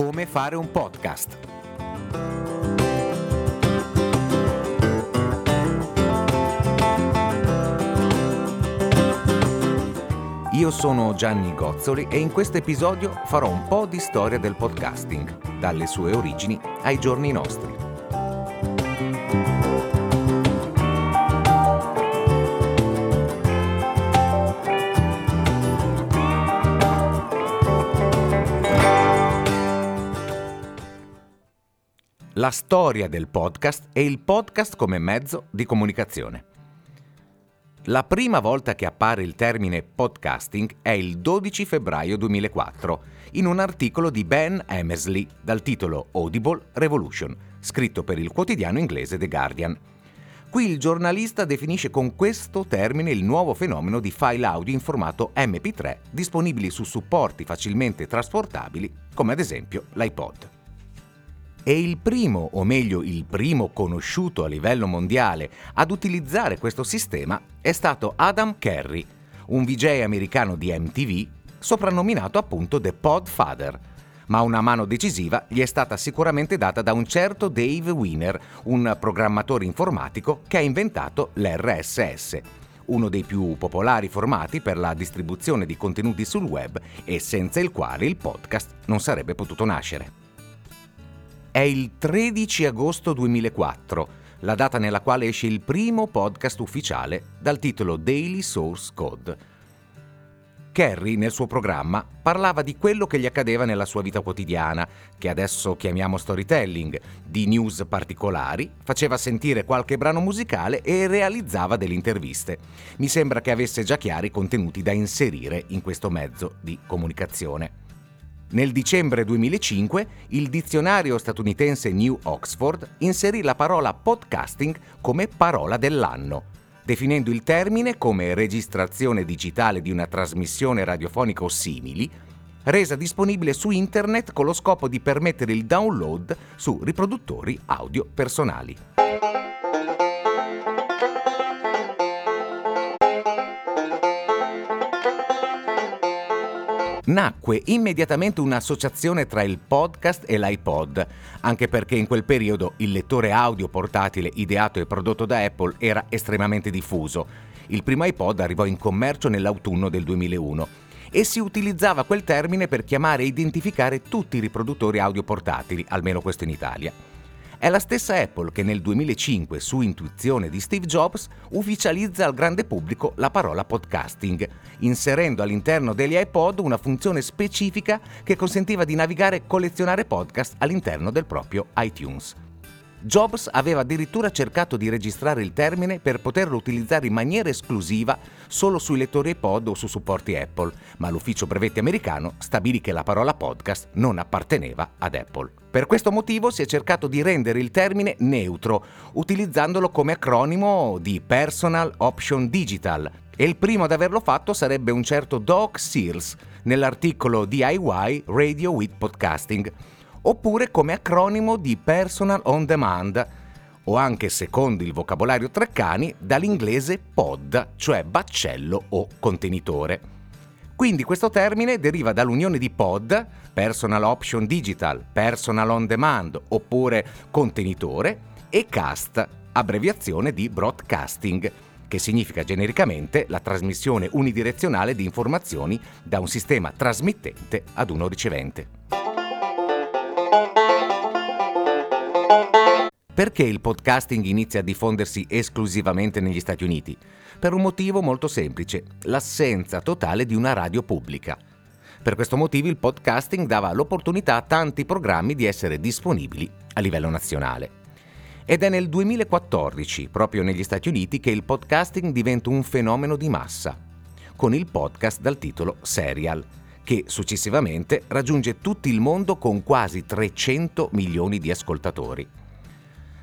Come fare un podcast. Io sono Gianni Gozzoli e in questo episodio farò un po' di storia del podcasting, dalle sue origini ai giorni nostri. La storia del podcast e il podcast come mezzo di comunicazione. La prima volta che appare il termine podcasting è il 12 febbraio 2004 in un articolo di Ben Emersley dal titolo Audible Revolution, scritto per il quotidiano inglese The Guardian. Qui il giornalista definisce con questo termine il nuovo fenomeno di file audio in formato MP3 disponibili su supporti facilmente trasportabili come ad esempio l'iPod. E il primo, o meglio il primo conosciuto a livello mondiale ad utilizzare questo sistema è stato Adam Kerry, un VJ americano di MTV, soprannominato appunto The Podfather. Ma una mano decisiva gli è stata sicuramente data da un certo Dave Wiener, un programmatore informatico che ha inventato l'RSS, uno dei più popolari formati per la distribuzione di contenuti sul web e senza il quale il podcast non sarebbe potuto nascere. È il 13 agosto 2004, la data nella quale esce il primo podcast ufficiale dal titolo Daily Source Code. Kerry nel suo programma parlava di quello che gli accadeva nella sua vita quotidiana, che adesso chiamiamo storytelling, di news particolari, faceva sentire qualche brano musicale e realizzava delle interviste. Mi sembra che avesse già chiari i contenuti da inserire in questo mezzo di comunicazione. Nel dicembre 2005 il dizionario statunitense New Oxford inserì la parola podcasting come parola dell'anno, definendo il termine come registrazione digitale di una trasmissione radiofonica o simili, resa disponibile su internet con lo scopo di permettere il download su riproduttori audio personali. Nacque immediatamente un'associazione tra il podcast e l'iPod, anche perché in quel periodo il lettore audio portatile ideato e prodotto da Apple era estremamente diffuso. Il primo iPod arrivò in commercio nell'autunno del 2001 e si utilizzava quel termine per chiamare e identificare tutti i riproduttori audio portatili, almeno questo in Italia. È la stessa Apple che nel 2005, su intuizione di Steve Jobs, ufficializza al grande pubblico la parola podcasting, inserendo all'interno degli iPod una funzione specifica che consentiva di navigare e collezionare podcast all'interno del proprio iTunes. Jobs aveva addirittura cercato di registrare il termine per poterlo utilizzare in maniera esclusiva solo sui lettori iPod o su supporti Apple, ma l'ufficio brevetti americano stabilì che la parola podcast non apparteneva ad Apple. Per questo motivo si è cercato di rendere il termine neutro, utilizzandolo come acronimo di Personal Option Digital, e il primo ad averlo fatto sarebbe un certo Doc Sears nell'articolo DIY Radio with Podcasting oppure come acronimo di Personal On Demand, o anche secondo il vocabolario Treccani dall'inglese pod, cioè baccello o contenitore. Quindi questo termine deriva dall'unione di pod, Personal Option Digital, Personal On Demand oppure contenitore, e cast, abbreviazione di broadcasting, che significa genericamente la trasmissione unidirezionale di informazioni da un sistema trasmittente ad uno ricevente. Perché il podcasting inizia a diffondersi esclusivamente negli Stati Uniti? Per un motivo molto semplice, l'assenza totale di una radio pubblica. Per questo motivo il podcasting dava l'opportunità a tanti programmi di essere disponibili a livello nazionale. Ed è nel 2014, proprio negli Stati Uniti, che il podcasting diventa un fenomeno di massa, con il podcast dal titolo Serial, che successivamente raggiunge tutto il mondo con quasi 300 milioni di ascoltatori.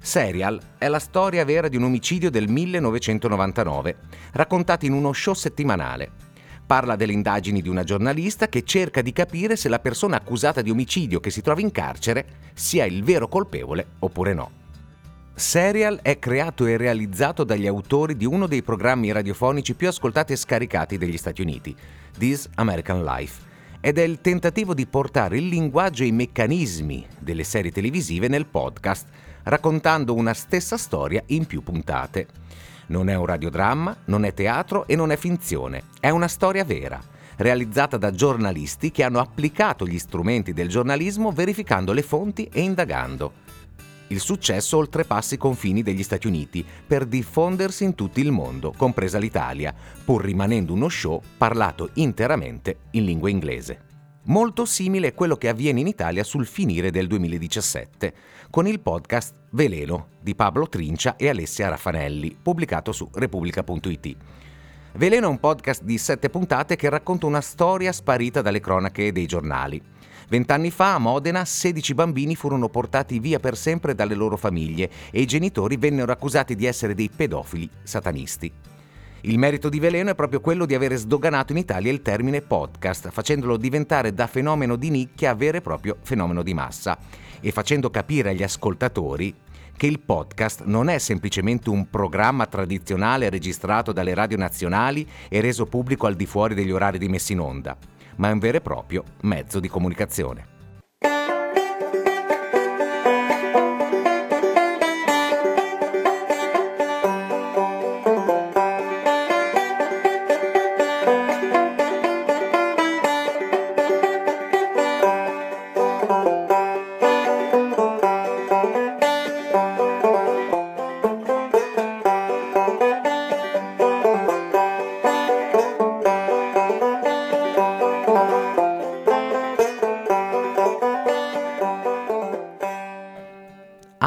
Serial è la storia vera di un omicidio del 1999, raccontata in uno show settimanale. Parla delle indagini di una giornalista che cerca di capire se la persona accusata di omicidio che si trova in carcere sia il vero colpevole oppure no. Serial è creato e realizzato dagli autori di uno dei programmi radiofonici più ascoltati e scaricati degli Stati Uniti, This American Life, ed è il tentativo di portare il linguaggio e i meccanismi delle serie televisive nel podcast, raccontando una stessa storia in più puntate. Non è un radiodramma, non è teatro e non è finzione, è una storia vera, realizzata da giornalisti che hanno applicato gli strumenti del giornalismo verificando le fonti e indagando. Il successo oltrepassa i confini degli Stati Uniti per diffondersi in tutto il mondo, compresa l'Italia, pur rimanendo uno show parlato interamente in lingua inglese molto simile a quello che avviene in Italia sul finire del 2017, con il podcast Veleno di Pablo Trincia e Alessia Raffanelli, pubblicato su repubblica.it. Veleno è un podcast di sette puntate che racconta una storia sparita dalle cronache dei giornali. Vent'anni fa a Modena 16 bambini furono portati via per sempre dalle loro famiglie e i genitori vennero accusati di essere dei pedofili satanisti. Il merito di Veleno è proprio quello di avere sdoganato in Italia il termine podcast, facendolo diventare da fenomeno di nicchia a vero e proprio fenomeno di massa e facendo capire agli ascoltatori che il podcast non è semplicemente un programma tradizionale registrato dalle radio nazionali e reso pubblico al di fuori degli orari di messa in onda, ma è un vero e proprio mezzo di comunicazione.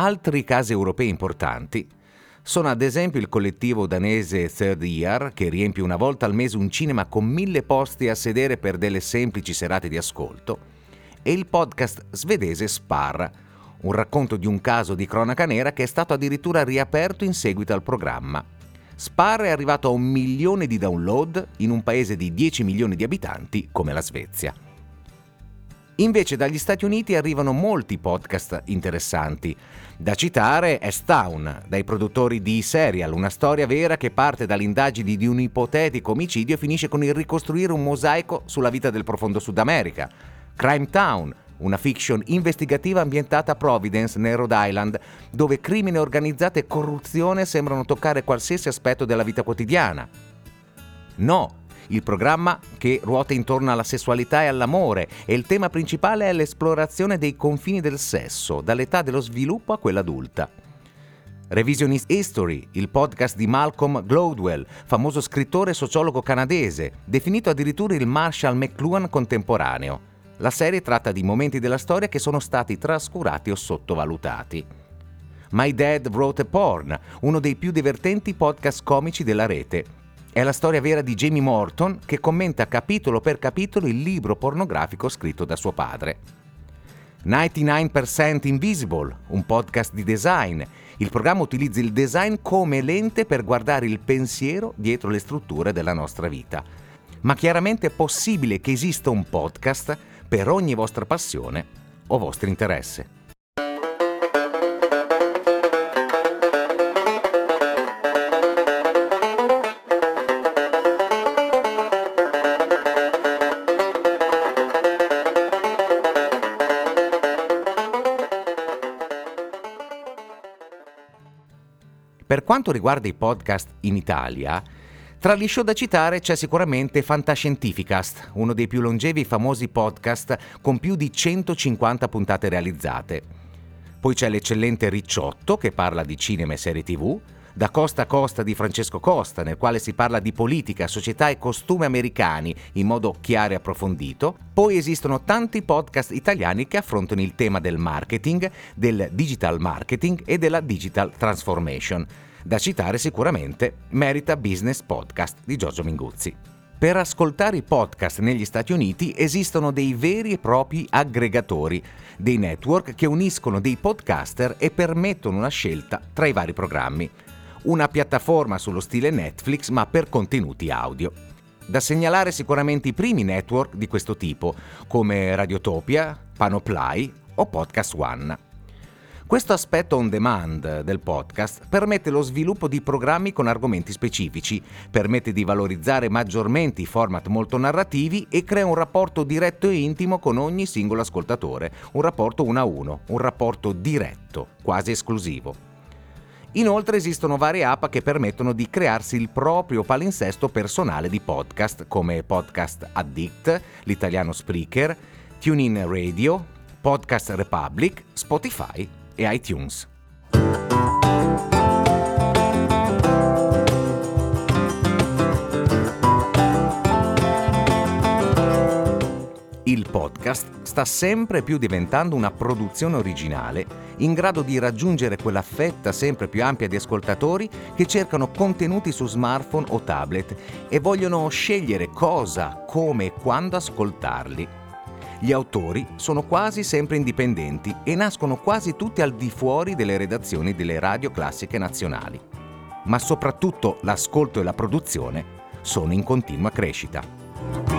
Altri casi europei importanti sono ad esempio il collettivo danese Third Year, che riempie una volta al mese un cinema con mille posti a sedere per delle semplici serate di ascolto, e il podcast svedese Spar, un racconto di un caso di cronaca nera che è stato addirittura riaperto in seguito al programma. Spar è arrivato a un milione di download in un paese di 10 milioni di abitanti come la Svezia. Invece dagli Stati Uniti arrivano molti podcast interessanti. Da citare è Stown, dai produttori di Serial, una storia vera che parte dalle indagini di un ipotetico omicidio e finisce con il ricostruire un mosaico sulla vita del profondo Sud America. Crime Town, una fiction investigativa ambientata a Providence, nel Rhode Island, dove crimine organizzato e corruzione sembrano toccare qualsiasi aspetto della vita quotidiana. No, il programma che ruota intorno alla sessualità e all'amore e il tema principale è l'esplorazione dei confini del sesso, dall'età dello sviluppo a quella adulta. Revisionist History, il podcast di Malcolm Gladwell, famoso scrittore e sociologo canadese, definito addirittura il Marshall McLuhan contemporaneo. La serie tratta di momenti della storia che sono stati trascurati o sottovalutati. My Dad Wrote a Porn, uno dei più divertenti podcast comici della rete, è la storia vera di Jamie Morton che commenta capitolo per capitolo il libro pornografico scritto da suo padre. 99% Invisible, un podcast di design. Il programma utilizza il design come lente per guardare il pensiero dietro le strutture della nostra vita. Ma chiaramente è possibile che esista un podcast per ogni vostra passione o vostro interesse. Per quanto riguarda i podcast in Italia, tra gli show da citare c'è sicuramente Fantascientificast, uno dei più longevi e famosi podcast con più di 150 puntate realizzate. Poi c'è l'eccellente Ricciotto che parla di cinema e serie tv, Da Costa a Costa di Francesco Costa, nel quale si parla di politica, società e costumi americani in modo chiaro e approfondito. Poi esistono tanti podcast italiani che affrontano il tema del marketing, del digital marketing e della digital transformation. Da citare sicuramente Merita Business Podcast di Giorgio Minguzzi. Per ascoltare i podcast negli Stati Uniti esistono dei veri e propri aggregatori, dei network che uniscono dei podcaster e permettono una scelta tra i vari programmi. Una piattaforma sullo stile Netflix ma per contenuti audio. Da segnalare sicuramente i primi network di questo tipo, come Radiotopia, Panoply o Podcast One. Questo aspetto on demand del podcast permette lo sviluppo di programmi con argomenti specifici, permette di valorizzare maggiormente i format molto narrativi e crea un rapporto diretto e intimo con ogni singolo ascoltatore, un rapporto uno a uno, un rapporto diretto, quasi esclusivo. Inoltre esistono varie app che permettono di crearsi il proprio palinsesto personale di podcast come Podcast Addict, l'italiano Spreaker, TuneIn Radio, Podcast Republic, Spotify e iTunes. Il podcast sta sempre più diventando una produzione originale in grado di raggiungere quella fetta sempre più ampia di ascoltatori che cercano contenuti su smartphone o tablet e vogliono scegliere cosa, come e quando ascoltarli. Gli autori sono quasi sempre indipendenti e nascono quasi tutti al di fuori delle redazioni delle radio classiche nazionali. Ma soprattutto l'ascolto e la produzione sono in continua crescita.